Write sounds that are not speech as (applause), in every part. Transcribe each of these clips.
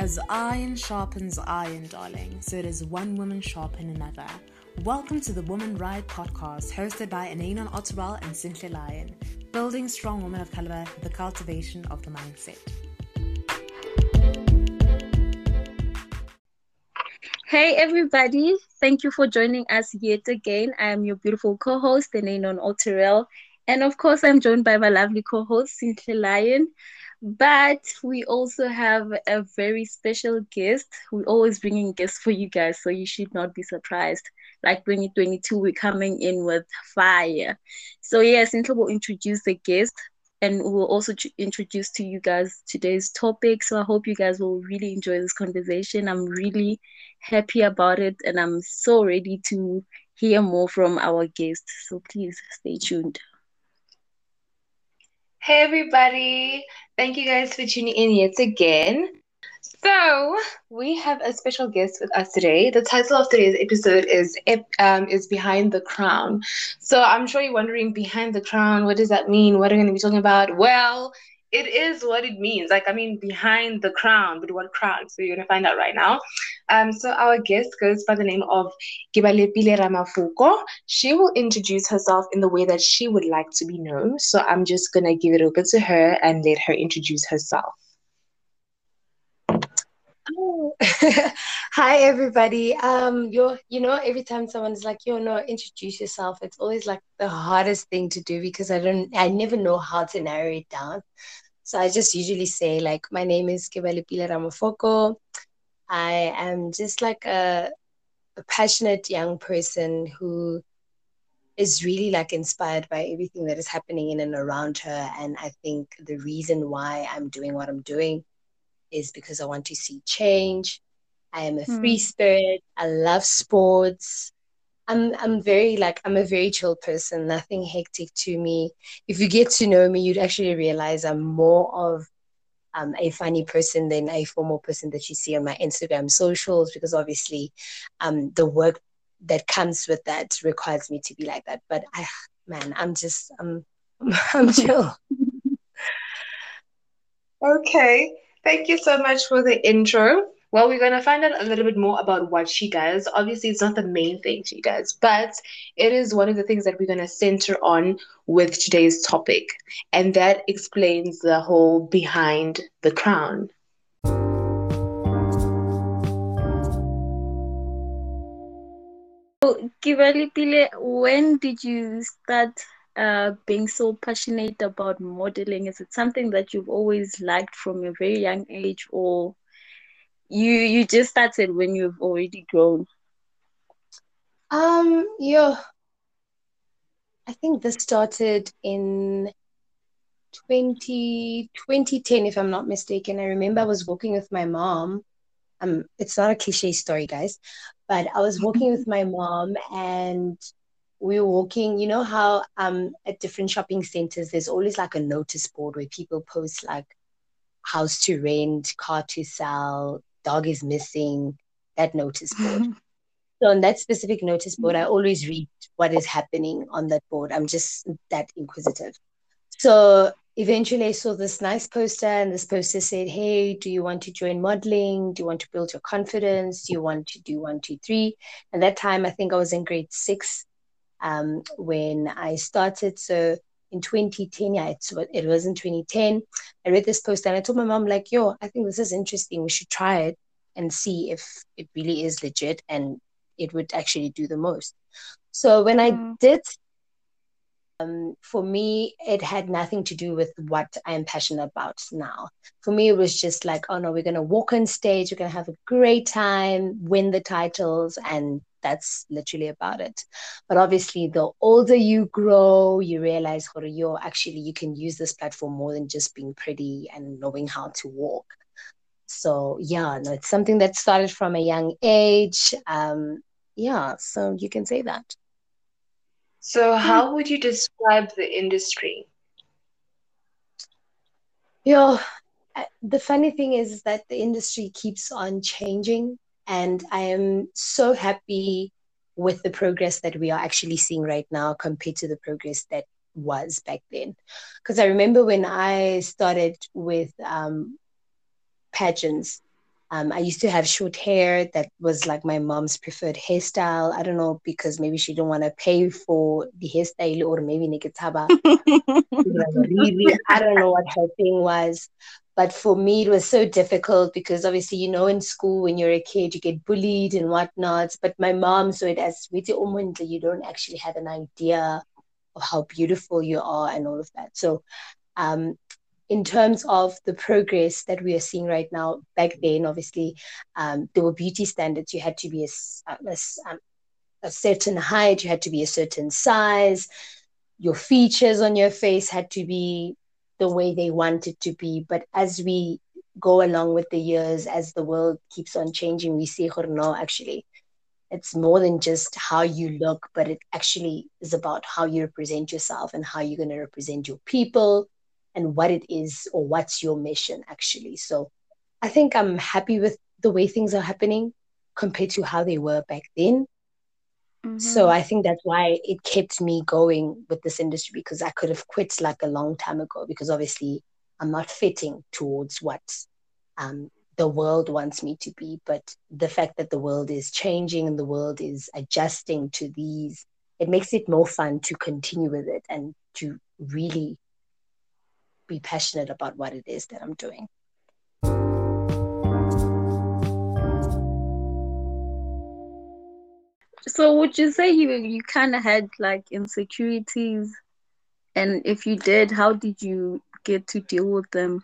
As iron sharpens iron, darling, so does one woman sharpen another. Welcome to the Woman Ride podcast, hosted by Ananon Otterwell and Cynthia Lyon, building strong women of caliber, the cultivation of the mindset. Hey everybody, thank you for joining us yet again. I am your beautiful co-host, Ananon Otterwell, and of course I'm joined by my lovely co-host, Cynthia Lyon. But we also have a very special guest. We're always bringing guests for you guys, so you should not be surprised. Like 2022, we're coming in with fire. So, yeah, Cynthia will introduce the guest and we'll also introduce to you guys today's topic. So, I hope you guys will really enjoy this conversation. I'm really happy about it and I'm so ready to hear more from our guest. So, please stay tuned. Hey, everybody. Thank you guys for tuning in yet again. So, we have a special guest with us today. The title of today's episode is um, is Behind the Crown. So, I'm sure you're wondering, behind the crown, what does that mean? What are we going to be talking about? Well, it is what it means. Like, I mean, behind the crown, but what crown? So, you're going to find out right now. Um, so our guest goes by the name of Kibalepile Ramafoko. She will introduce herself in the way that she would like to be known. So I'm just gonna give it over to her and let her introduce herself. (laughs) Hi everybody. Um, you you know, every time someone's like, "Yo, no, introduce yourself," it's always like the hardest thing to do because I don't, I never know how to narrow it down. So I just usually say like, "My name is Kibalepile Ramafoko. I am just like a, a passionate young person who is really like inspired by everything that is happening in and around her. And I think the reason why I'm doing what I'm doing is because I want to see change. I am a mm. free spirit. I love sports. I'm I'm very like I'm a very chill person, nothing hectic to me. If you get to know me, you'd actually realize I'm more of um, a funny person than a formal person that you see on my Instagram socials because obviously um, the work that comes with that requires me to be like that. But I, man, I'm just, I'm, (laughs) I'm chill. (laughs) okay. Thank you so much for the intro. Well, we're going to find out a little bit more about what she does. Obviously, it's not the main thing she does, but it is one of the things that we're going to center on with today's topic. And that explains the whole behind the crown. So, Pile, when did you start uh, being so passionate about modeling? Is it something that you've always liked from a very young age, or you you just started when you've already grown? Um, yeah. I think this started in 20, 2010, if I'm not mistaken. I remember I was walking with my mom. Um, it's not a cliche story, guys, but I was walking with (laughs) my mom and we were walking. You know how um at different shopping centers there's always like a notice board where people post like house to rent, car to sell, dog is missing, that notice board. (laughs) so on that specific notice board, I always read what is happening on that board. I'm just that inquisitive. So eventually I saw this nice poster, and this poster said, Hey, do you want to join modeling? Do you want to build your confidence? Do you want to do one, two, three? And that time, I think I was in grade six um, when I started. So in 2010, yeah, it's, it was in 2010. I read this post and I told my mom, like, yo, I think this is interesting. We should try it and see if it really is legit and it would actually do the most. So when I mm. did, um, for me, it had nothing to do with what I am passionate about now. For me, it was just like, oh no, we're going to walk on stage, we're going to have a great time, win the titles, and that's literally about it. But obviously, the older you grow, you realize, you're actually, you can use this platform more than just being pretty and knowing how to walk. So, yeah, no, it's something that started from a young age. Um, yeah, so you can say that. So, how would you describe the industry? Yeah, uh, the funny thing is that the industry keeps on changing and I am so happy with the progress that we are actually seeing right now compared to the progress that was back then. Because I remember when I started with um, pageants, Um, I used to have short hair that was like my mom's preferred hairstyle. I don't know because maybe she didn't want to pay for the hairstyle or maybe Nikitaba. (laughs) I don't know what her thing was. But for me, it was so difficult because obviously, you know, in school when you're a kid, you get bullied and whatnot. But my mom saw it as you don't actually have an idea of how beautiful you are and all of that. So um, in terms of the progress that we are seeing right now, back then, obviously, um, there were beauty standards. You had to be a, a, a, certain height, you had to be a certain size, your features on your face had to be the way they wanted to be. But as we go along with the years, as the world keeps on changing, we see, no, actually, it's more than just how you look, but it actually is about how you represent yourself and how you're going to represent your people and what it is or what's your mission actually. So I think I'm happy with the way things are happening compared to how they were back then. Mm-hmm. So I think that's why it kept me going with this industry because I could have quit like a long time ago because obviously I'm not fitting towards what um, the world wants me to be. But the fact that the world is changing and the world is adjusting to these, it makes it more fun to continue with it and to really be passionate about what it is that I'm doing. So would you say you you kind of had like insecurities and if you did how did you get to deal with them?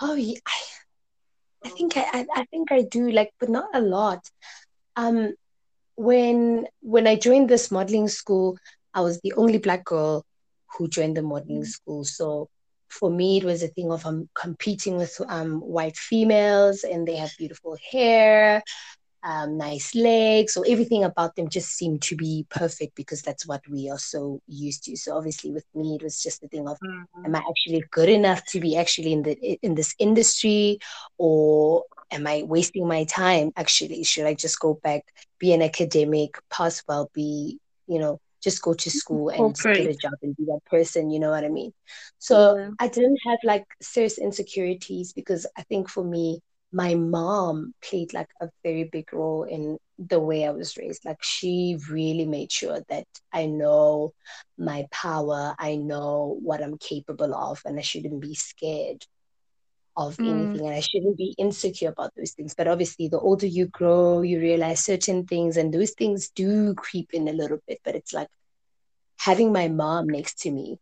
Oh yeah, I, I think I, I, I think I do like but not a lot. Um when when I joined this modeling school, I was the only black girl who joined the modeling school. So for me, it was a thing of um, competing with um, white females, and they have beautiful hair, um, nice legs, so everything about them just seemed to be perfect because that's what we are so used to. So obviously, with me, it was just the thing of, mm-hmm. am I actually good enough to be actually in the in this industry, or am I wasting my time? Actually, should I just go back, be an academic, pass well, be you know just go to school and get a job and be that person you know what i mean so yeah. i didn't have like serious insecurities because i think for me my mom played like a very big role in the way i was raised like she really made sure that i know my power i know what i'm capable of and i shouldn't be scared of mm. anything and I shouldn't be insecure about those things. But obviously, the older you grow, you realize certain things, and those things do creep in a little bit. But it's like having my mom next to me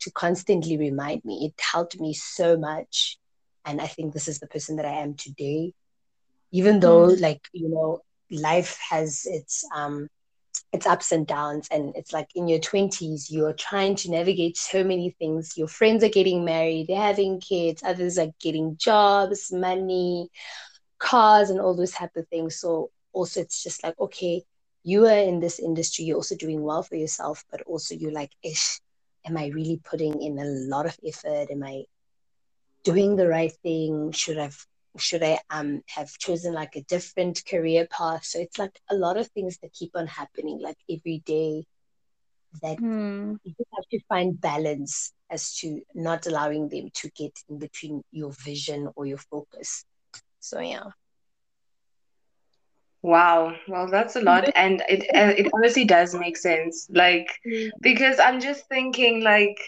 to constantly remind me, it helped me so much. And I think this is the person that I am today. Even though, mm. like, you know, life has its um its ups and downs and it's like in your 20s you're trying to navigate so many things your friends are getting married they're having kids others are getting jobs money cars and all those type of things so also it's just like okay you are in this industry you're also doing well for yourself but also you're like ish am i really putting in a lot of effort am i doing the right thing should i've should I um have chosen like a different career path? So it's like a lot of things that keep on happening like every day that mm. you just have to find balance as to not allowing them to get in between your vision or your focus. So yeah. Wow, well, that's a lot, (laughs) and it it honestly does make sense. Like, hmm. because I'm just thinking, like,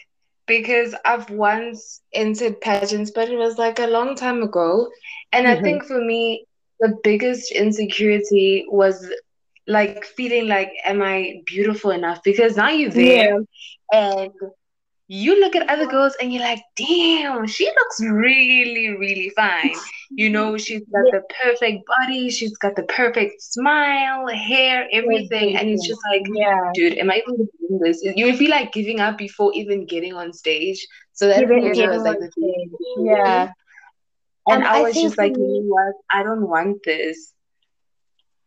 because I've once entered pageants, but it was like a long time ago. And mm-hmm. I think for me, the biggest insecurity was like feeling like, am I beautiful enough? Because now you're there yeah. and you look at other girls and you're like, damn, she looks really, really fine. You know, (laughs) she's got yeah. the perfect body, she's got the perfect smile, hair, everything. And it's just like, yeah, dude, am I even doing this? You would feel like giving up before even getting on stage. So that was like the thing. Yeah. And um, I was I just like, you know what? I don't want this.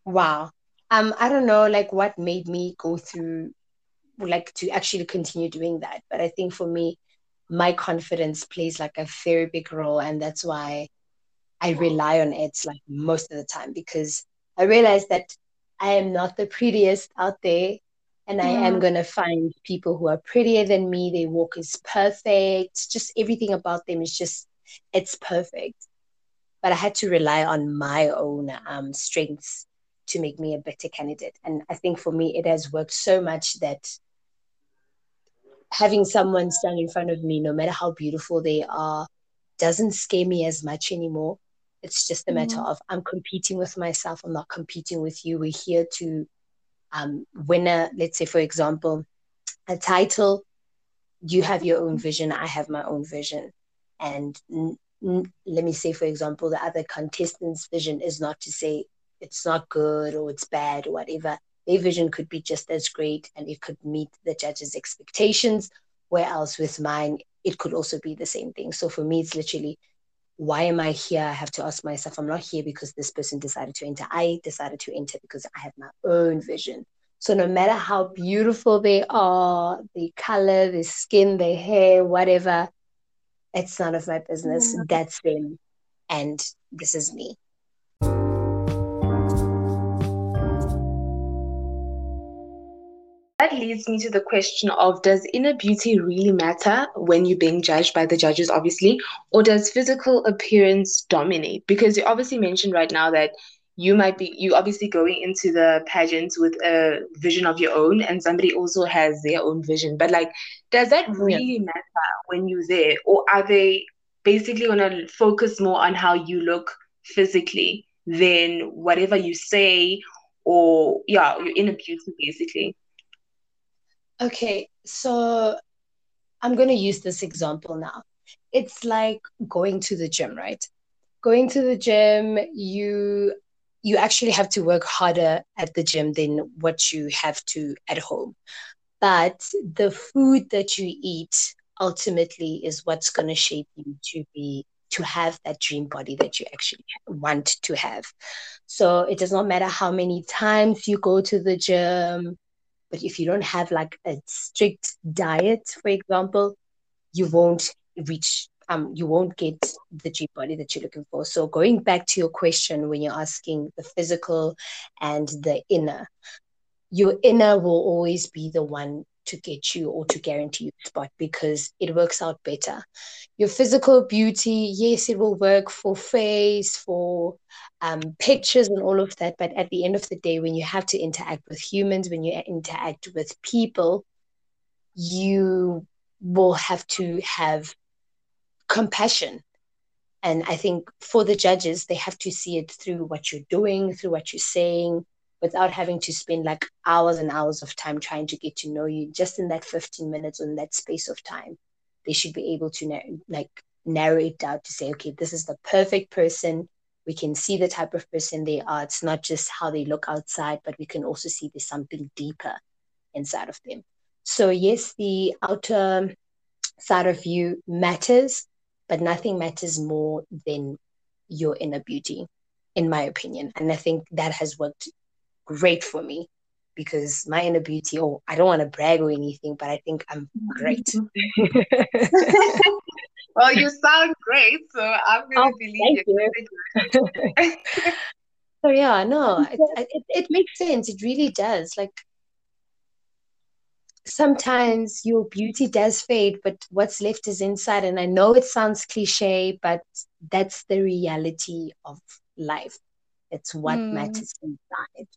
Wow. Um, I don't know, like what made me go through like to actually continue doing that. But I think for me, my confidence plays like a very big role. And that's why I rely on it like most of the time because I realize that I am not the prettiest out there. And I am mm. going to find people who are prettier than me. Their walk is perfect. Just everything about them is just, it's perfect. but I had to rely on my own um, strengths to make me a better candidate. And I think for me, it has worked so much that having someone stand in front of me, no matter how beautiful they are, doesn't scare me as much anymore. It's just a matter mm-hmm. of I'm competing with myself. I'm not competing with you. We're here to um, win a, let's say, for example, a title. You have your own vision. I have my own vision. And n- n- let me say, for example, the other contestant's vision is not to say it's not good or it's bad or whatever. Their vision could be just as great and it could meet the judge's expectations. Whereas with mine, it could also be the same thing. So for me, it's literally, why am I here? I have to ask myself, I'm not here because this person decided to enter. I decided to enter because I have my own vision. So no matter how beautiful they are, the color, the skin, the hair, whatever, it's none of my business. Yeah. That's them. And this is me. That leads me to the question of does inner beauty really matter when you're being judged by the judges, obviously, or does physical appearance dominate? Because you obviously mentioned right now that you might be you obviously going into the pageant with a vision of your own and somebody also has their own vision. But like does that really yeah. matter when you're there? Or are they basically going to focus more on how you look physically than whatever you say? Or yeah your inner beauty basically Okay, so I'm going to use this example now. It's like going to the gym, right? Going to the gym, you you actually have to work harder at the gym than what you have to at home. But the food that you eat ultimately is what's going to shape you to be to have that dream body that you actually want to have. So it does not matter how many times you go to the gym, but if you don't have like a strict diet, for example, you won't reach um you won't get the G body that you're looking for. So going back to your question when you're asking the physical and the inner, your inner will always be the one to get you or to guarantee you a spot because it works out better. Your physical beauty, yes, it will work for face, for um, pictures, and all of that. But at the end of the day, when you have to interact with humans, when you interact with people, you will have to have compassion. And I think for the judges, they have to see it through what you're doing, through what you're saying, without having to spend like hours and hours of time trying to get to know you. Just in that 15 minutes in that space of time they should be able to like narrow it down to say okay this is the perfect person. We can see the type of person they are. It's not just how they look outside but we can also see there's something deeper inside of them. So yes the outer side of you matters but nothing matters more than your inner beauty in my opinion. And i think that has worked great for me because my inner beauty, oh, I don't want to brag or anything, but I think I'm great. (laughs) (laughs) well, you sound great, so I'm going to oh, believe you. you. (laughs) so, yeah, no, it, it, it makes sense. It really does. Like, sometimes your beauty does fade, but what's left is inside. And I know it sounds cliche, but that's the reality of life. It's what mm. matters inside.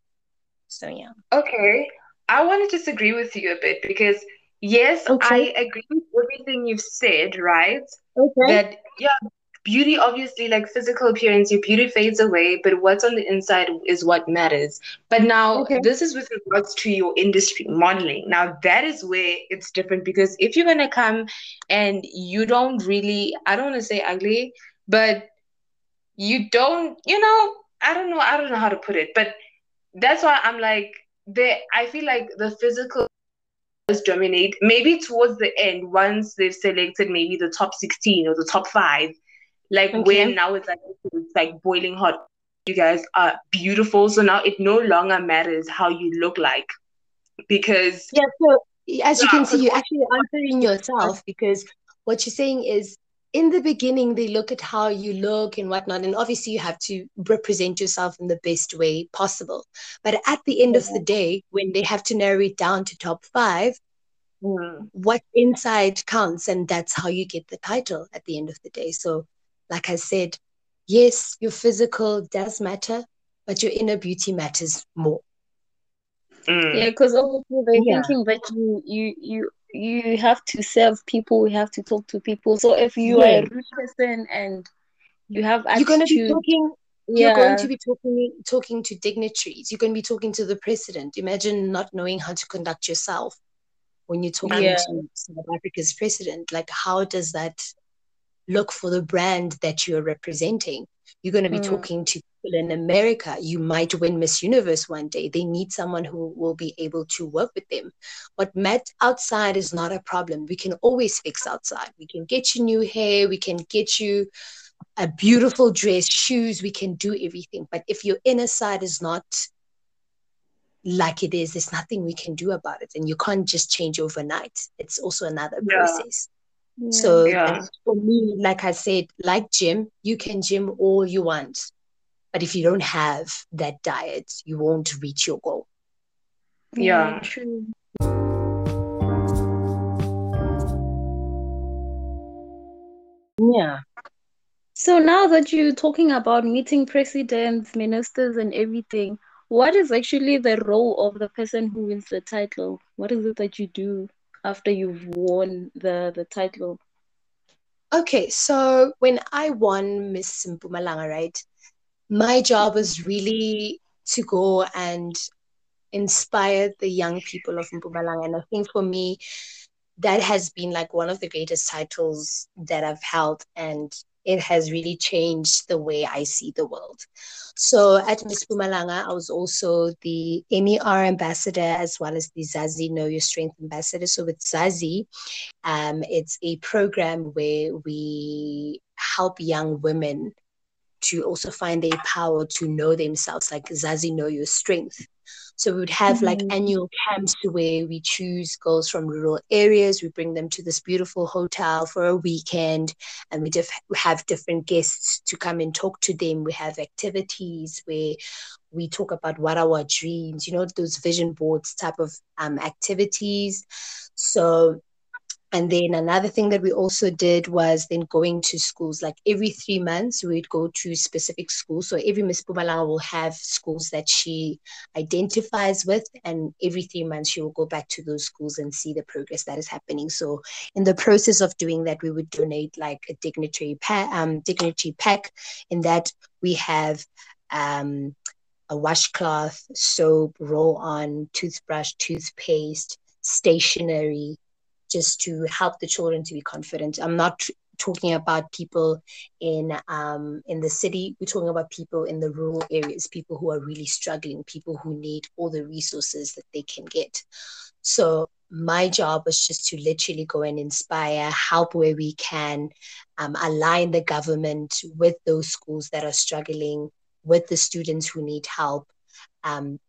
So yeah. Okay. I want to disagree with you a bit because yes, okay. I agree with everything you've said, right? Okay. That yeah, beauty obviously like physical appearance, your beauty fades away, but what's on the inside is what matters. But now okay. this is with regards to your industry modeling. Now that is where it's different because if you're gonna come and you don't really I don't want to say ugly, but you don't, you know, I don't know, I don't know how to put it, but that's why I'm like they I feel like the physical does dominate. Maybe towards the end, once they've selected maybe the top 16 or the top five, like okay. when now it's like it's like boiling hot. You guys are beautiful. So now it no longer matters how you look like. Because Yeah, so as you can see, you're actually answering yourself because what you're saying is in the beginning they look at how you look and whatnot and obviously you have to represent yourself in the best way possible but at the end of the day when they have to narrow it down to top five mm. what inside counts and that's how you get the title at the end of the day so like i said yes, your physical does matter, but your inner beauty matters more. Mm. Yeah, because obviously they're yeah. thinking that you you you you have to serve people, you have to talk to people. So if you yeah. are a rude person and you have attitude, you're going to be talking. Yeah. You're going to be talking talking to dignitaries. You're going to be talking to the president. Imagine not knowing how to conduct yourself when you're talking yeah. to South Africa's president. Like, how does that look for the brand that you're representing? You're going to be mm. talking to people in America. You might win Miss Universe one day. They need someone who will be able to work with them. What met outside is not a problem. We can always fix outside. We can get you new hair. We can get you a beautiful dress, shoes. We can do everything. But if your inner side is not like it is, there's nothing we can do about it. And you can't just change overnight. It's also another yeah. process. So mm, yeah. for me, like I said, like gym, you can gym all you want. But if you don't have that diet, you won't reach your goal. Yeah. True. Yeah. So now that you're talking about meeting presidents, ministers, and everything, what is actually the role of the person who wins the title? What is it that you do after you've won the, the title? Okay, so when I won Miss Mpumalanga, right, my job was really to go and inspire the young people of Mpumalanga. And I think for me, that has been like one of the greatest titles that I've held. And it has really changed the way I see the world. So at Miss Mpumalanga, I was also the MER ambassador as well as the Zazi Know Your Strength ambassador. So with Zazi, um, it's a program where we help young women to also find their power to know themselves, like Zazi Know Your Strength. So we would have mm-hmm. like annual camps where we choose girls from rural areas. We bring them to this beautiful hotel for a weekend, and we diff- have different guests to come and talk to them. We have activities where we talk about what are our dreams, you know, those vision boards type of um, activities. So and then another thing that we also did was then going to schools. Like every three months, we'd go to specific schools. So every Miss Mpumalanga will have schools that she identifies with, and every three months she will go back to those schools and see the progress that is happening. So in the process of doing that, we would donate like a dignitary pack, um, dignity pack. In that we have um, a washcloth, soap, roll on, toothbrush, toothpaste, stationery just to help the children to be confident. I'm not talking about people in um, in the city. We're talking about people in the rural areas, people who are really struggling, people who need all the resources that they can get. So my job was just to literally go and inspire, help where we can, um, align the government with those schools that are struggling, with the students who need help, um,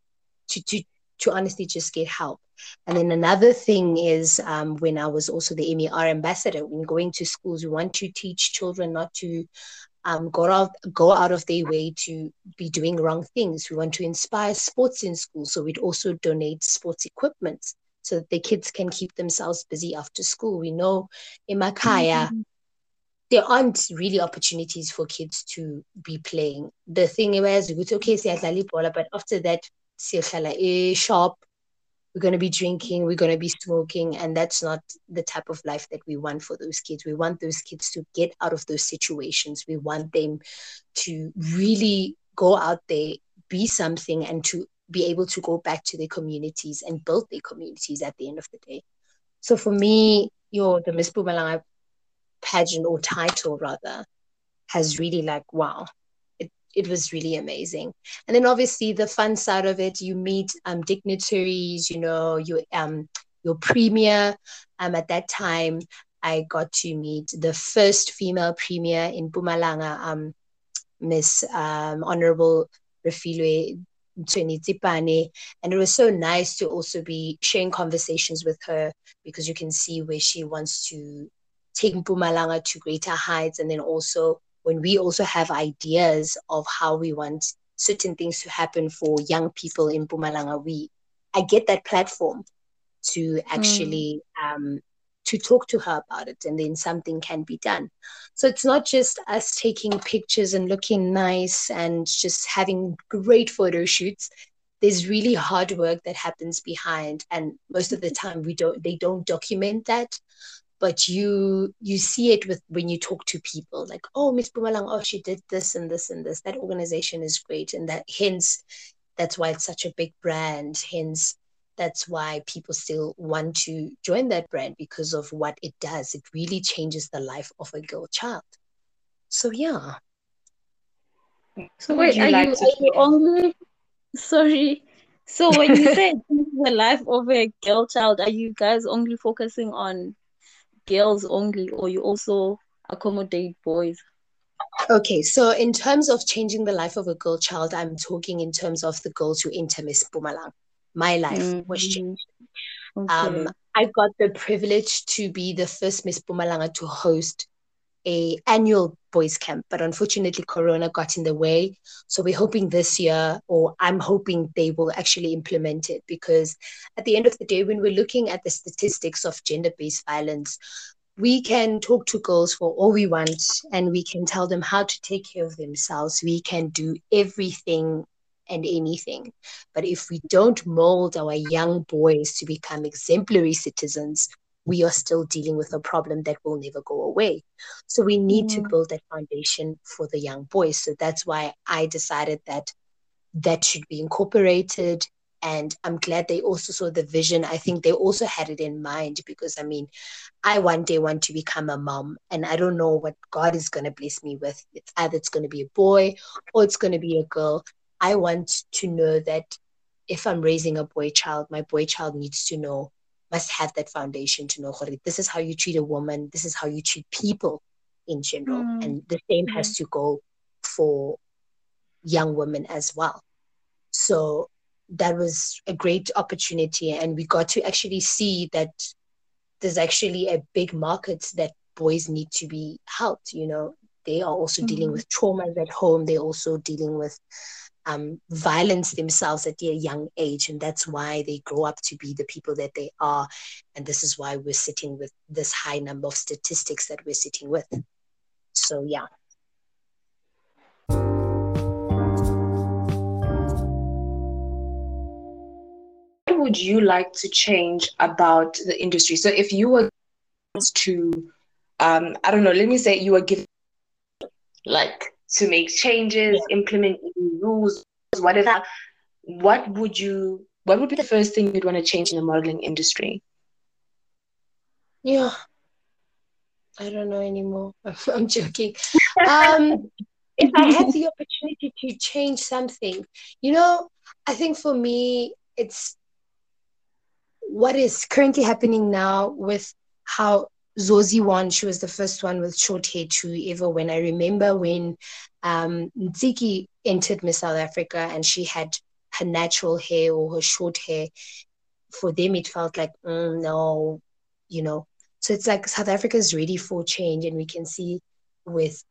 to, to to honestly just get help. And then another thing is um, when I was also the MER ambassador, when going to schools, we want to teach children not to um, go out go out of their way to be doing wrong things. We want to inspire sports in school, so we'd also donate sports equipment so that the kids can keep themselves busy after school. We know in Makaya. Mm-hmm. There aren't really opportunities for kids to be playing. The thing is, okay, but after that, shop we're going to be drinking, we're going to be smoking, and that's not the type of life that we want for those kids. We want those kids to get out of those situations. We want them to really go out there, be something, and to be able to go back to their communities and build their communities at the end of the day. So for me, your the Miss Mpumalanga pageant or title rather has really like wow it was really amazing. And then obviously the fun side of it, you meet um, dignitaries, you know, your um, your premier. Um, at that time, I got to meet the first female premier in Mpumalanga, um, Miss um, Honorable Refilwe Tsipane. And it was so nice to also be sharing conversations with her because you can see where she wants to take Mpumalanga to greater heights and then also when we also have ideas of how we want certain things to happen for young people in Mpumalanga, we I get that platform to actually mm. um, to talk to her about it and then something can be done. So it's not just us taking pictures and looking nice and just having great photo shoots. There's really hard work that happens behind and most of the time we don't they don't document that but you you see it with when you talk to people like oh miss Mpumalanga oh she did this and this and this that organization is great and that hence that's why it's such a big brand hence that's why people still want to join that brand because of what it does. It really changes the life of a girl child. So yeah. So wait, are, like you, are you only sorry? So when you (laughs) say the life of a girl child, are you guys only focusing on girls only, or you also accommodate boys? Okay, so in terms of changing the life of a girl child, I'm talking in terms of the girls who enter Miss Mpumalanga my life mm-hmm. was changed. Okay. Um, I got the privilege to be the first Miss Mpumalanga to host a annual boys camp, but unfortunately Corona got in the way. So we're hoping this year, or I'm hoping they will actually implement it because at the end of the day, when we're looking at the statistics of gender-based violence, we can talk to girls for all we want and we can tell them how to take care of themselves. We can do everything and anything. But if we don't mold our young boys to become exemplary citizens, we are still dealing with a problem that will never go away. So we need mm. to build that foundation for the young boys. So that's why I decided that that should be incorporated. And I'm glad they also saw the vision. I think they also had it in mind because I mean, I one day want to become a mom, and I don't know what God is going to bless me with. It's either it's going to be a boy or it's going to be a girl. I want to know that if I'm raising a boy child, my boy child needs to know, must have that foundation to know this is how you treat a woman, this is how you treat people in general. Mm. And the same mm. has to go for young women as well. So that was a great opportunity. And we got to actually see that there's actually a big market that boys need to be helped. You know, they are also mm-hmm. dealing with traumas at home, they're also dealing with um, violence themselves at their young age. And that's why they grow up to be the people that they are. And this is why we're sitting with this high number of statistics that we're sitting with. So, yeah. What would you like to change about the industry? So, if you were to, um, I don't know, let me say you were given like to make changes, yeah. implement rules, whatever, what would you what would be the first thing you'd want to change in the modeling industry? Yeah. I don't know anymore. (laughs) I'm joking. (laughs) Um, if I had the opportunity to change something, you know, I think for me, it's what is currently happening now with how Zozi won. She was the first one with short hair to ever win. I remember when um, entered Miss South Africa and she had her natural hair or her short hair. For them, it felt like, mm, no, you know. So it's like South Africa is ready for change, and we can see with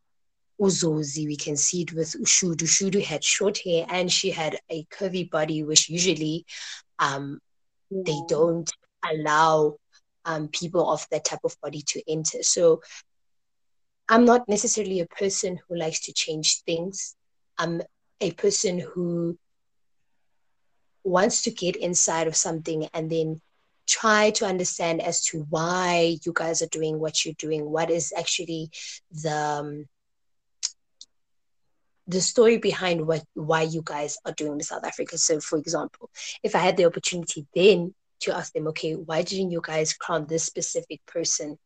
Uzozi, we can see it with Ushudu. Ushudu had short hair and she had a curvy body, which usually um, yeah. they don't allow um, people of that type of body to enter. So I'm not necessarily a person who likes to change things. I'm a person who wants to get inside of something and then try to understand as to why you guys are doing what you're doing. What is actually the um, the story behind what why you guys are doing in South Africa. So, for example, if I had the opportunity then to ask them, okay, why didn't you guys crown this specific person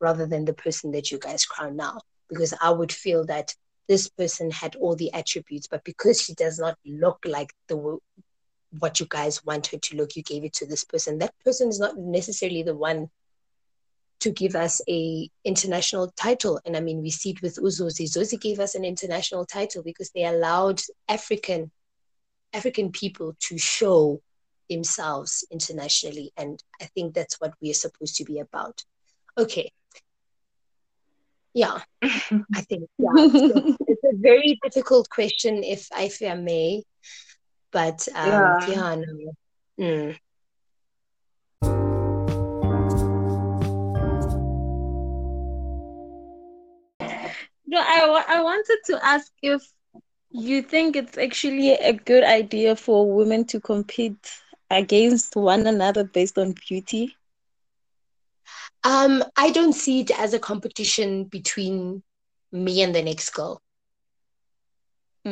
rather than the person that you guys crown now? Because I would feel that this person had all the attributes, but because she does not look like the what you guys want her to look, you gave it to this person. That person is not necessarily the one to give us a international title. And I mean, we see it with Uzozi. Zozi gave us an international title because they allowed African African people to show themselves internationally. And I think that's what we are supposed to be about. Okay. Yeah, (laughs) I think yeah. So it's a very difficult question, if, if I may. But um, yeah, yeah no. mm. No, I, w- I wanted to ask if you think it's actually a good idea for women to compete against one another based on beauty. Um, I don't see it as a competition between me and the next girl.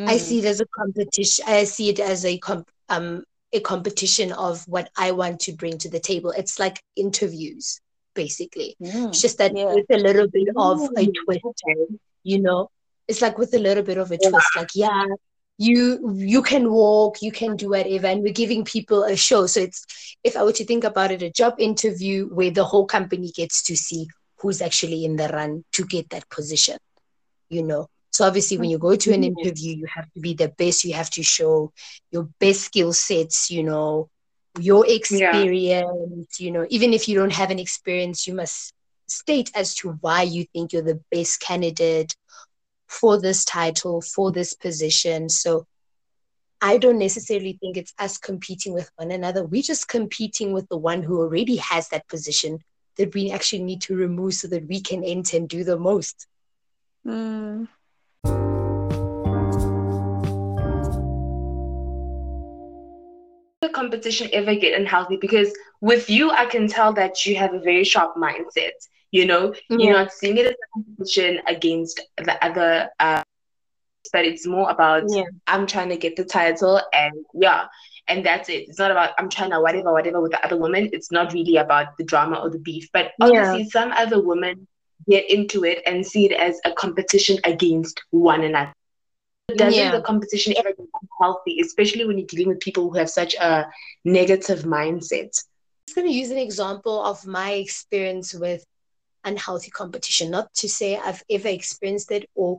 I Mm. see it as a competition. I see it as a comp, um a competition of what I want to bring to the table. It's like interviews, basically. Mm. It's just that Yeah. with a little bit of a twist, you know. It's like with a little bit of a twist, like yeah, you you can walk, you can do whatever, and we're giving people a show. So it's if I were to think about it, a job interview where the whole company gets to see who's actually in the run to get that position, you know. So obviously, when you go to an mm-hmm. interview, you have to be the best. You have to show your best skill sets, you know, your experience, you know. Even if you don't have an experience, you must state as to why you think you're the best candidate for this title, for this position. So I don't necessarily think it's us competing with one another. We're just competing with the one who already has that position that we actually need to remove so that we can enter and do the most. Mm. the competition ever get unhealthy? Because with you, I can tell that you have a very sharp mindset. You know, you're Yeah. not seeing it as a competition against the other, uh, but it's more about Yeah. I'm trying to get the title, and yeah, and that's it. It's not about I'm trying to whatever, whatever with the other woman. It's not really about the drama or the beef. But Yeah. obviously, some other women get into it and see it as a competition against one another. Doesn't Yeah. the competition ever get unhealthy, especially when you're dealing with people who have such a negative mindset? I'm just going to use an example of my experience with unhealthy competition. Not to say I've ever experienced it or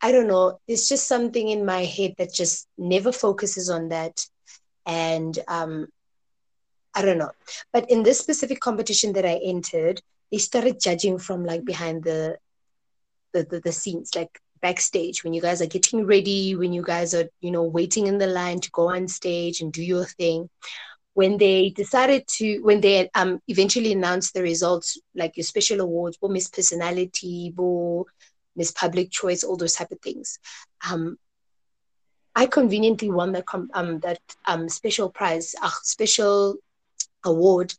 I don't know. It's just something in my head that just never focuses on that. And um, I don't know. But in this specific competition that I entered, they started judging from like behind the the, the, the scenes, like backstage when you guys are getting ready, when you guys are, you know, waiting in the line to go on stage and do your thing when they decided to when they um eventually announced the results like your special awards for miss personality for miss public choice all those type of things um i conveniently won um that um special prize uh, special award.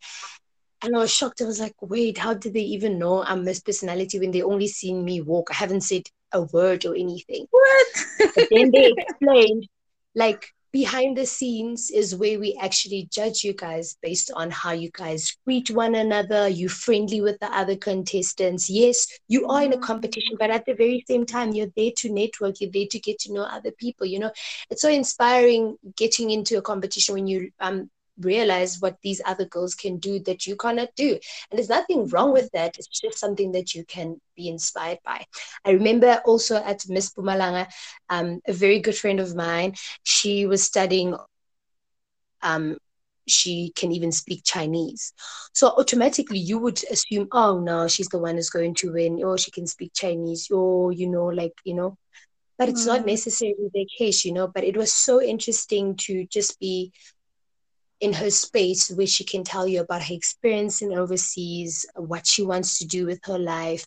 And i was shocked. I was like wait how did they even know i'm miss personality when they only seen me walk? I haven't said a word or anything. What? but then they (laughs) explained like behind the scenes is where we actually judge you guys based on how you guys greet one another you friendly with the other contestants. Yes you are in a competition but at the very same time you're there to network you're there to get to know other people you know? It's so inspiring getting into a competition when you um realize what these other girls can do that you cannot do. And there's nothing wrong with that. It's just something that you can be inspired by. I remember also at miss Mpumalanga um, a very good friend of mine she was studying um, she can even speak chinese. So automatically you would assume oh no she's the one who's going to win. Or she can speak chinese. Or you know like you know. But it's not Mm. necessarily the case you know. But it was so interesting to just be in her space where she can tell you about her experience in overseas, what she wants to do with her life.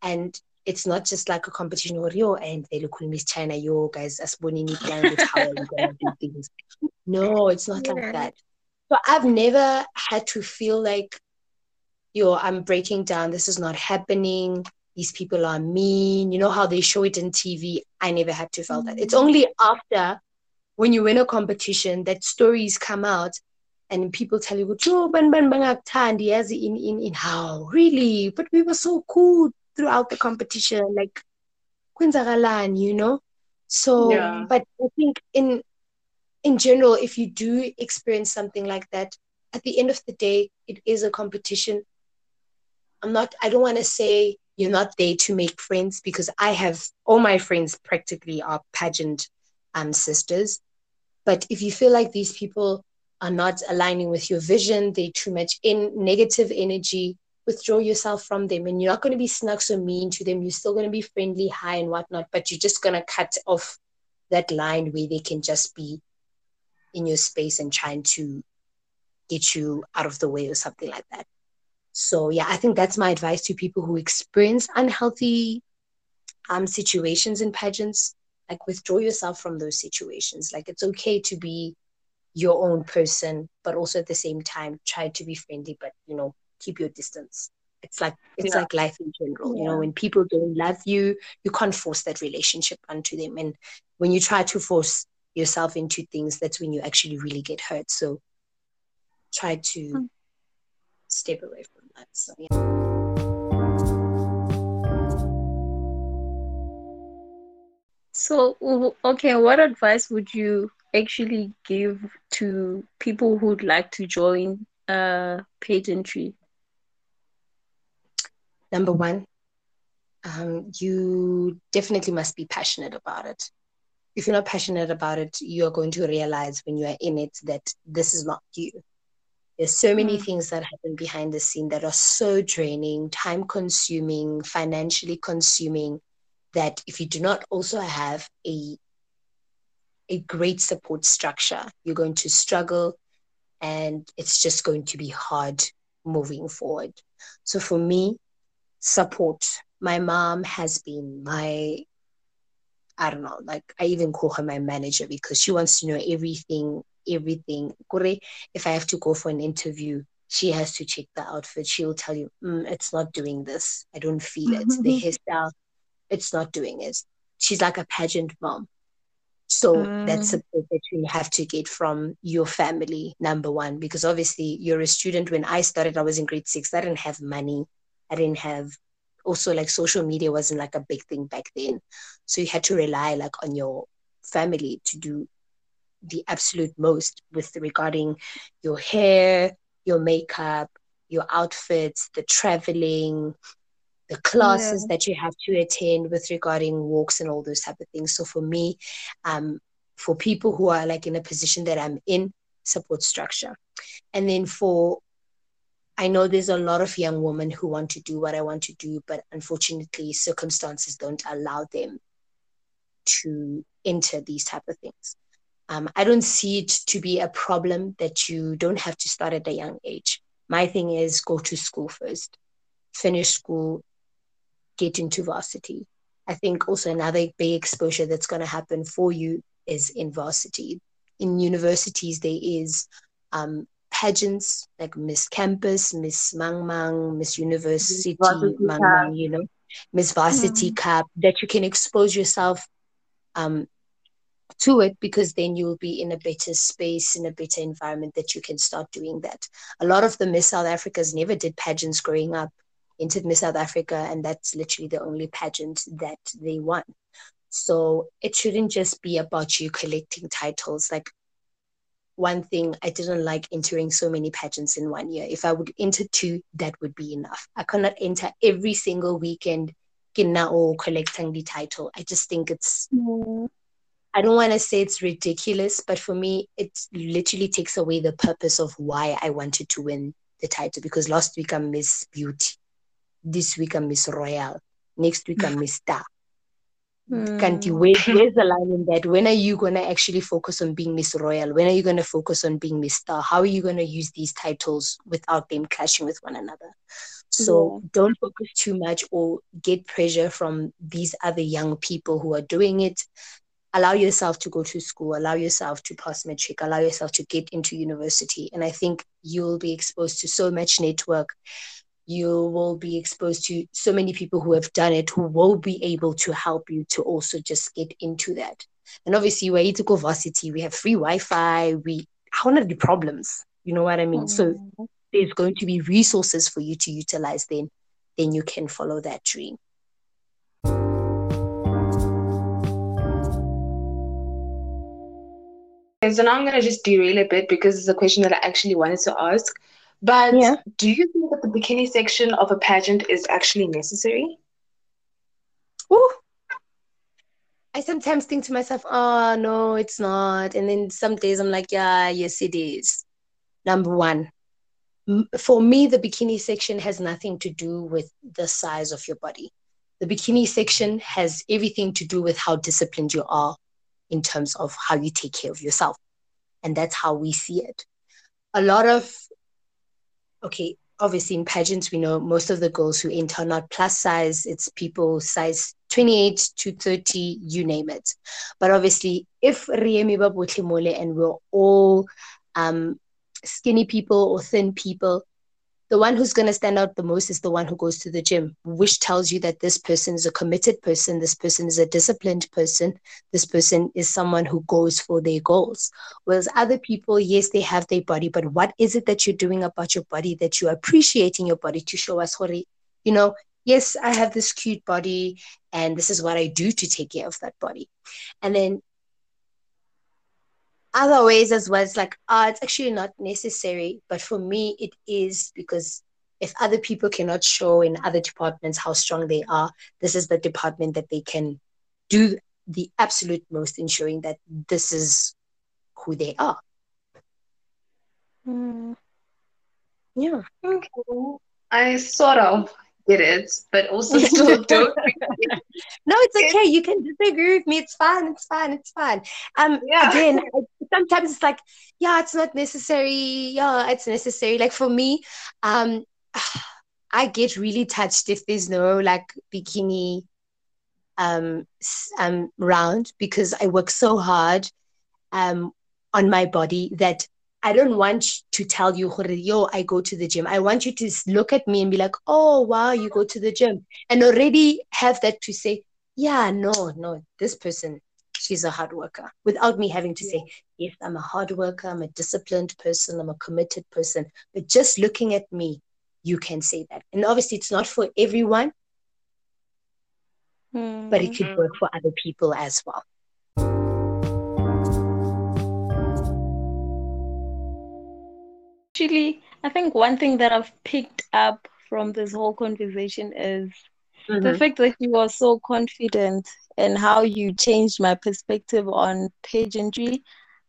And it's not just like a competition or yo and they look Miss China, yo guys, as bonini with how are gonna do things. No, it's not Yeah. like that. So I've never had to feel like yo, I'm breaking down, this is not happening. These people are mean. You know how they show it in TV. I never had to feel that. It's mm. only after when you win a competition that stories come out and people tell you, "Jo, ban ban bangakuthandi yazi in in in how really?" But we were so cool throughout the competition, like kwenzakalani, you know. So, Yeah. but I think in in general, if you do experience something like that, at the end of the day, it is a competition. I'm not. I don't want to say you're not there to make friends because I have all my friends practically are pageant um sisters. But if you feel like these people are not aligning with your vision, they're too much in negative energy, withdraw yourself from them. And you're not going to be snug so mean to them. You're still going to be friendly, high, and whatnot, but you're just going to cut off that line where they can just be in your space and trying to get you out of the way or something like that. So, yeah, I think that's my advice to people who experience unhealthy um situations in pageants, like withdraw yourself from those situations. Like it's okay to be your own person, but also at the same time try to be friendly, but you know, keep your distance. It's like it's Yeah. like life in general. You know, when people don't love you, you can't force that relationship onto them. And when you try to force yourself into things, that's when you actually really get hurt. So try to Mm. step away from that. So yeah. So, okay, what advice would you actually give to people who'd like to join uh pageantry? Number one, um, you definitely must be passionate about it. If you're not passionate about it, you're going to realize when you are in it that this is not you. There's so many Mm. things that happen behind the scene that are so draining, time consuming, financially consuming, that if you do not also have a a great support structure, you're going to struggle and it's just going to be hard moving forward. So for me, support. My mom has been my, I don't know, like I even call her my manager because she wants to know everything, everything. If I have to go for an interview, she has to check the outfit. She'll tell you, mm, it's not doing this. I don't feel it. The (laughs) hairstyle, it's not doing it. She's like a pageant mom. So that's Mm. support that you have to get from your family, number one, because obviously you're a student. When I started, I was in grade six. I didn't have money. I didn't have also like social media wasn't like a big thing back then. So you had to rely like on your family to do the absolute most with regarding your hair, your makeup, your outfits, the traveling, the classes that you have to attend with regarding walks and all those type of things. So for me, um, for people who are like in a position that I'm in, support structure. And then for I know there's a lot of young women who want to do what I want to do, but unfortunately circumstances don't allow them to enter these type of things. Um, I don't see it to be a problem that you don't have to start at a young age. My thing is go to school first, finish school, get into varsity. I think also another big exposure that's going to happen for you is in varsity. In universities, there is um, pageants like Miss Campus, Miss Mang Mang, Miss University, Mang Mang, you know, Miss Varsity Cup, that you can expose yourself um, to it because then you'll be in a better space, in a better environment that you can start doing that. A lot of the Miss South Africas never did pageants growing up, entered Miss South Africa, and that's literally the only pageant that they won. So it shouldn't just be about you collecting titles. Like one thing I didn't like entering so many pageants in one year. If I would enter two, that would be enough. I cannot enter every single weekend, or collecting the title. I just think it's Mm. I don't want to say it's ridiculous, but for me, it literally takes away the purpose of why I wanted to win the title. Because last week I'm Miss Beauty, this week I'm Miss Royal, next week I'm (laughs) Miss Star. Mm. wait? where's the line in that? When are you going to actually focus on being Miss Royal? When are you going to focus on being Miss Star? How are you going to use these titles without them clashing with one another? So don't focus too much or get pressure from these other young people who are doing it. Allow yourself to go to school, allow yourself to pass matric, allow yourself to get into university. And I think you'll be exposed to so much network. You will be exposed to so many people who have done it who will be able to help you to also just get into that. And obviously, we're to go varsity, we have free Wi Fi, we how are the problems? You know what I mean? So Mm. there's going to be resources for you to utilize then then you can follow that dream Okay, so now I'm gonna just derail a bit because it's a question that I actually wanted to ask. But Yeah. do you think that the bikini section of a pageant is actually necessary? Ooh. i sometimes think to myself oh no it's not and then some days i'm like yeah yes it is number one for me the bikini section has nothing to do with the size of your body the bikini section has everything to do with how disciplined you are in terms of how you take care of yourself and that's how we see it a lot of okay, obviously in pageants, we know most of the girls who enter are not plus size. It's people size 28 to 30, you name it. But obviously, if Riemi Babutimole and we're all um, skinny people or thin people, the one who's going to stand out the most is the one who goes to the gym, which tells you that this person is a committed person, this person is a disciplined person, this person is someone who goes for their goals. Whereas other people, yes, they have their body, but what is it that you're doing about your body that you're appreciating your body to show us, Hori, you know, yes, I have this cute body and this is what I do to take care of that body. And then other ways as well. It's like, ah, oh, it's actually not necessary. But for me, it is because if other people cannot show in other departments how strong they are, this is the department that they can do the absolute most in showing that this is who they are. Mm. Yeah. Okay. I sort of get it, but also (laughs) still don't. (laughs) no, it's okay. You can disagree with me. It's fine. It's fine. It's fine. Um, yeah. again, (laughs) sometimes it's like, yeah, it's not necessary. Yeah, it's necessary. Like for me, um, (sighs) I get really touched if there's no like bikini um um round because I work so hard um on my body that I don't want to tell you, yo, I go to the gym. I want you to look at me and be like, oh, wow, you go to the gym. And already have that to say, yeah, no, no, this person, she's a hard worker without me having to yeah. say, yes, I'm a hard worker. I'm a disciplined person. I'm a committed person. But just looking at me, you can say that. And obviously, it's not for everyone, mm-hmm. but it could mm-hmm. work for other people as well. actually, I think one thing that I've picked up from this whole conversation is mm-hmm. the fact that you are so confident and how you changed my perspective on pageantry.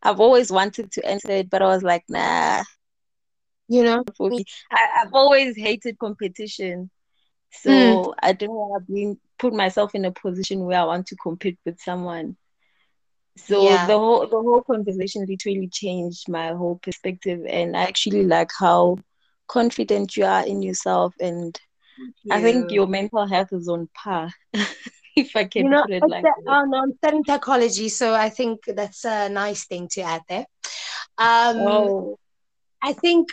I've always wanted to enter it, but I was like, nah. You know, I, have always hated competition. So mm. I don't want to be, put myself in a position where I want to compete with someone. So yeah. the whole the whole conversation literally changed my whole perspective, and I actually like how confident you are in yourself, and I think your mental health is on par. (laughs) (laughs) if I can you know, put it like that. Oh, no, I'm studying psychology, so I think that's a nice thing to add there. Um, oh. I think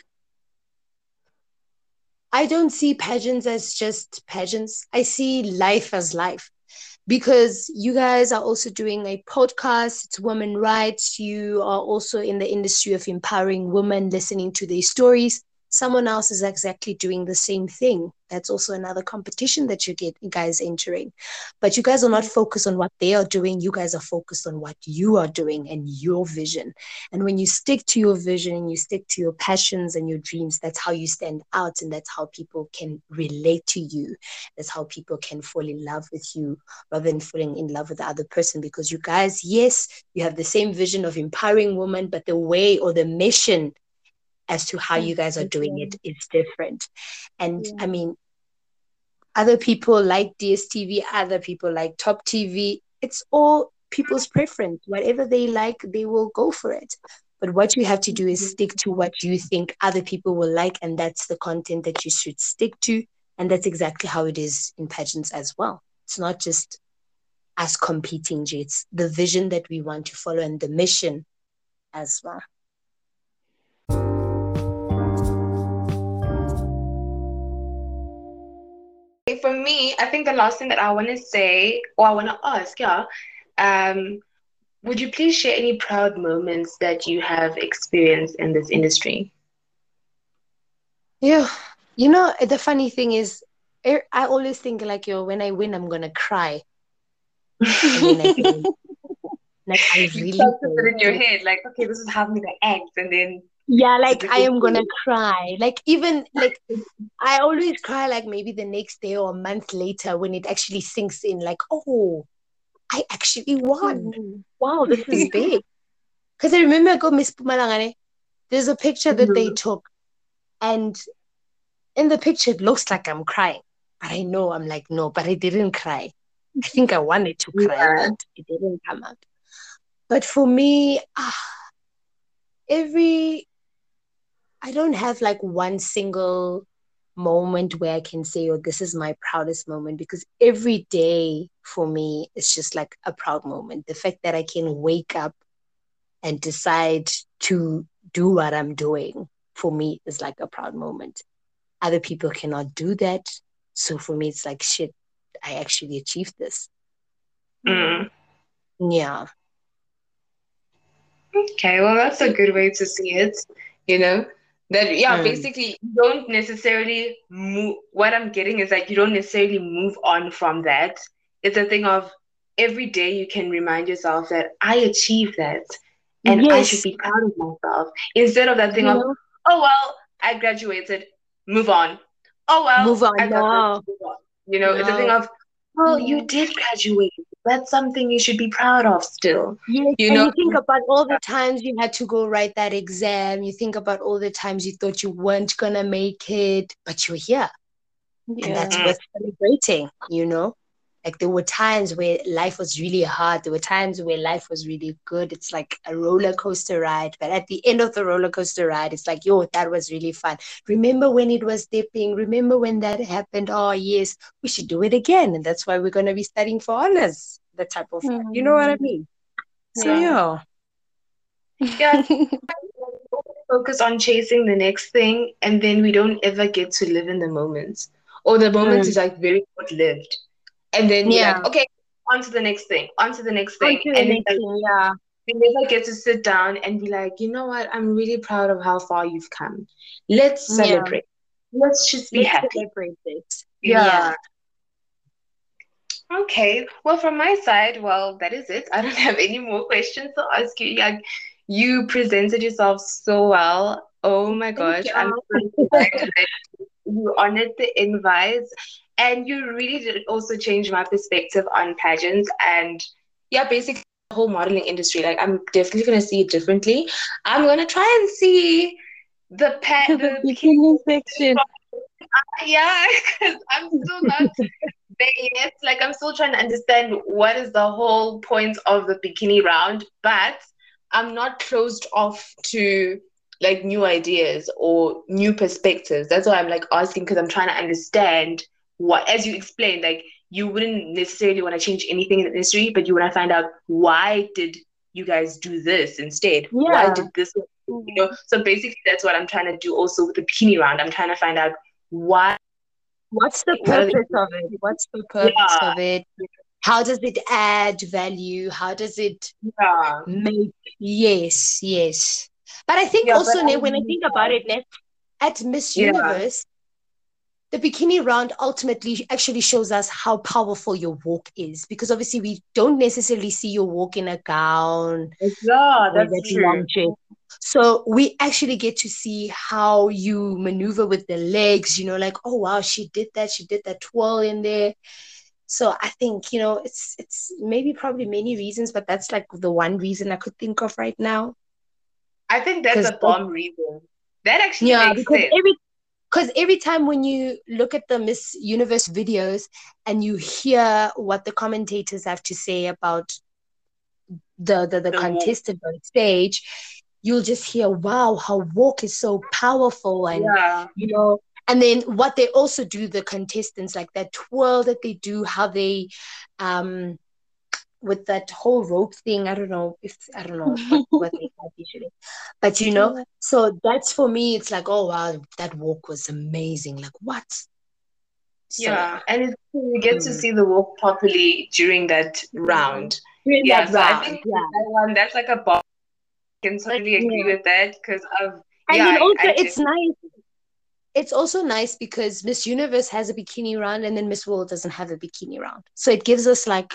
I don't see pageants as just pageants. I see life as life because you guys are also doing a podcast it's women rights you are also in the industry of empowering women listening to their stories someone else is exactly doing the same thing. That's also another competition that you get guys entering. But you guys are not focused on what they are doing. You guys are focused on what you are doing and your vision. And when you stick to your vision and you stick to your passions and your dreams, that's how you stand out and that's how people can relate to you. That's how people can fall in love with you rather than falling in love with the other person because you guys, yes, you have the same vision of empowering women, but the way or the mission as to how you guys are doing it is different. And yeah. I mean, other people like DSTV, other people like Top TV. It's all people's preference. Whatever they like, they will go for it. But what you have to do is stick to what you think other people will like, and that's the content that you should stick to. And that's exactly how it is in pageants as well. It's not just us competing, it's the vision that we want to follow and the mission as well. For me, I think the last thing that I want to say or I want to ask, yeah, um, would you please share any proud moments that you have experienced in this industry? Yeah, you know the funny thing is, I always think like, yo, when I win, I'm gonna cry. (laughs) like I really put it in your head, like, okay, this is how I'm gonna act, and then yeah like i am gonna cry. Like even like i always cry like maybe the next day or a month later when it actually sinks in like oh i actually won. Mm-hmm. wow this is (laughs) big. Because i remember I go miss Pumalangane, there's a picture that they mm-hmm. took and in the picture it looks like i'm crying. But i know i'm like no but i didn't cry. I (laughs) think i wanted to cry yeah. but it didn't come out. But for me ah, every I don't have like one single moment where I can say, oh, this is my proudest moment because every day for me is just like a proud moment. The fact that I can wake up and decide to do what I'm doing for me is like a proud moment. Other people cannot do that. So for me, it's like, shit, I actually achieved this. Mm. Yeah. Okay, well, that's a good way to see it. You know, that yeah, Mm. basically, you don't necessarily move. What I'm getting is like you don't necessarily move on from that. It's a thing of every day you can remind yourself that I achieved that, and I should be proud of myself instead of that thing of oh well, I graduated, move on. Oh well, Move on, I no. move on. You know, it's a thing of well, you did graduate. That's something you should be proud of still. Yes, You know, you think about all the times you had to go write that exam. You think about all the times you thought you weren't gonna make it, but you're here, and that's Yeah. worth celebrating. You know, like there were times where life was really hard. There were times where life was really good. It's like a roller coaster ride, but at the end of the roller coaster ride, it's like, yo, that was really fun. Remember when it was dipping? Remember when that happened? Oh yes, we should do it again, and that's why we're gonna be studying for honors. That type of, you know what I mean? So Yeah. yeah. yeah, focus on chasing the next thing and then we don't ever get to live in the moment or the moment Mm. is like very short lived and then Yeah. like okay on to the next thing on to the next thing to and then thing, yeah. we never get to sit down and be like you know what i'm really proud of how far you've come let's Yeah. celebrate let's just be Let's happy celebrate it. yeah. Okay. Well, from my side, well, that is it. (laughs) I don't have any more questions to ask you. Like, you presented yourself so well. Oh my gosh, you. I'm so you honored the invites, and you really did also change my perspective on pageants and yeah, basically the whole modeling industry. Like, I'm definitely gonna see it differently. I'm gonna try and see the To the beginning section. (laughs) yeah, because I'm still not there yet. Like I'm still trying to understand what is the whole point of the bikini round, but I'm not closed off to like new ideas or new perspectives. That's why I'm like asking because I'm trying to understand what, as you explained, like you wouldn't necessarily want to change anything in the industry, but you want to find out why did you guys do this instead? yeah. Why did this? You know, so basically that's what I'm trying to do also with the bikini round. I'm trying to find out why What's the purpose of it? What's the purpose Yeah. of it? How does it add value? How does it yeah. make? Yes, yes. But I think Yeah, also, but Ne, when I think about it, Ne, at Miss. Universe, the bikini round ultimately actually shows us how powerful your walk is because obviously we don't necessarily see your walk in a gown Yeah, or that long dress. So we actually get to see how you maneuver with the legs, you know, like, oh wow, she did that, she did that twirl in there. So I think, you know, it's it's maybe probably many reasons, but that's like the one reason I could think of right now. I think that's a bomb reason. That actually Yeah, makes because sense. every because every time when you look at the Miss Universe videos and you hear what the commentators have to say about the the, the The contestant on stage, you'll just hear, wow, her walk is so powerful and yeah. you know and then what they also do the contestants like that twirl that they do how they um with that whole rope thing i don't know if i don't know what, (laughs) what they have usually but you know so that's for me it's like oh wow that walk was amazing like what So, Yeah. And it's, you get to Mm. see the walk properly during that round. during Yeah, that so I think yeah that one that's like a bomb. I can totally agree Yeah. with that because of and yeah, then I- also I it's did- nice it's also nice because miss universe has a bikini round and then miss world doesn't have a bikini round so it gives us like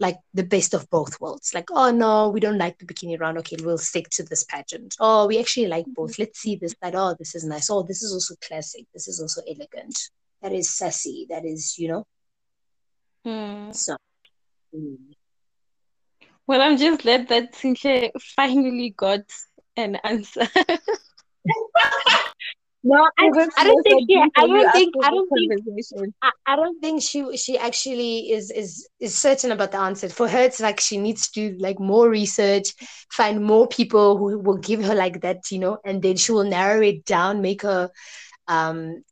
like the best of both worlds. Like oh no we don't like the bikini round okay we'll stick to this pageant. Oh we actually like both. Let's see this side. Oh this is nice. Oh this is also classic. This is also elegant. That is sassy. That is you know? Hmm. so mm. Well, I'm just glad that Sinhle finally got an answer. (laughs) (laughs) no I, I don't think yeah, I don't think I don't think I, I don't think she she actually is is is certain about the answer. For her, it's like she needs to do like more research, find more people who will give her like that, you know, and then she will narrow it down, make her um,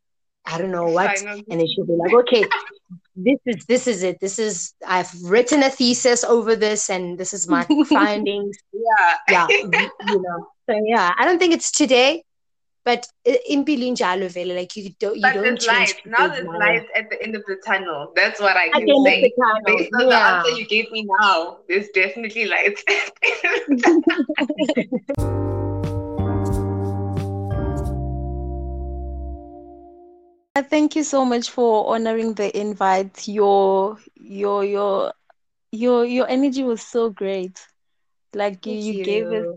I don't know what, and then she'll be like, okay, this is this is it. This is I've written a thesis over this, and this is my (laughs) findings. Yeah, yeah, you know. So yeah, I don't think it's today, but in Bilinjalo vele, like you don't you but don't there's change. light. Now there's mind. light at the end of the tunnel. That's what I At can the end of say. the tunnel, Based on the answer you gave me now, there's definitely light. (laughs) Uh, Thank you so much for honoring the invite. Your your your your your energy was so great. Like you, Thank you gave us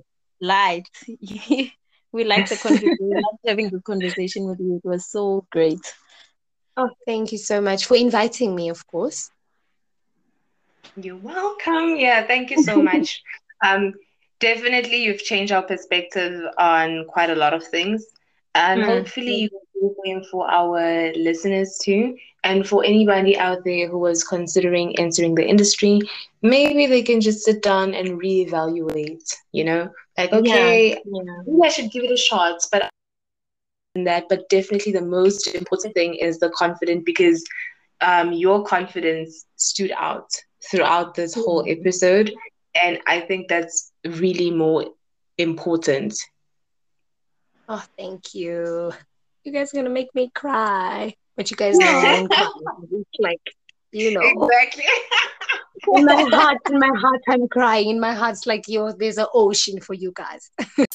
light. (laughs) we liked the conversation. We (laughs) liked having the conversation with you. It was so great. Oh, thank you so much for inviting me. Of course. You're welcome. Yeah, thank you so much. (laughs) um, definitely, you've changed our perspective on quite a lot of things, and Mm. hopefully, you can do the for our listeners too, and for anybody out there who was considering entering the industry. Maybe they can just sit down and reevaluate. You know, like okay, Yeah. maybe I should give it a shot, but that. But definitely, the most important thing is the confidence because um, your confidence stood out throughout this whole episode, and I think that's really more important. Oh, thank you. You guys are gonna make me cry. But you guys (laughs) know I don't cry. Like, you know, Exactly. (laughs) in my (laughs) heart, in my heart, I'm crying. In my heart's like, yo, there's an ocean for you guys. (laughs)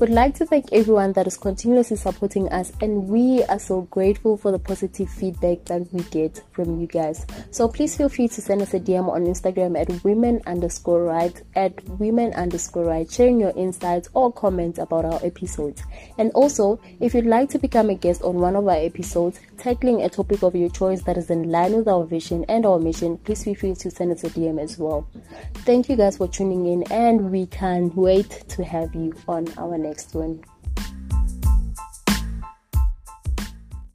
Would like to thank everyone that is continuously supporting us, and we are so grateful for the positive feedback that we get from you guys. So please feel free to send us a DM on Instagram at women underscore right at women underscore right, sharing your insights or comments about our episodes. And also, if you'd like to become a guest on one of our episodes, tackling a topic of your choice that is in line with our vision and our mission, please feel free to send us a DM as well. Thank you guys for tuning in, and we can't wait to have you on our next one.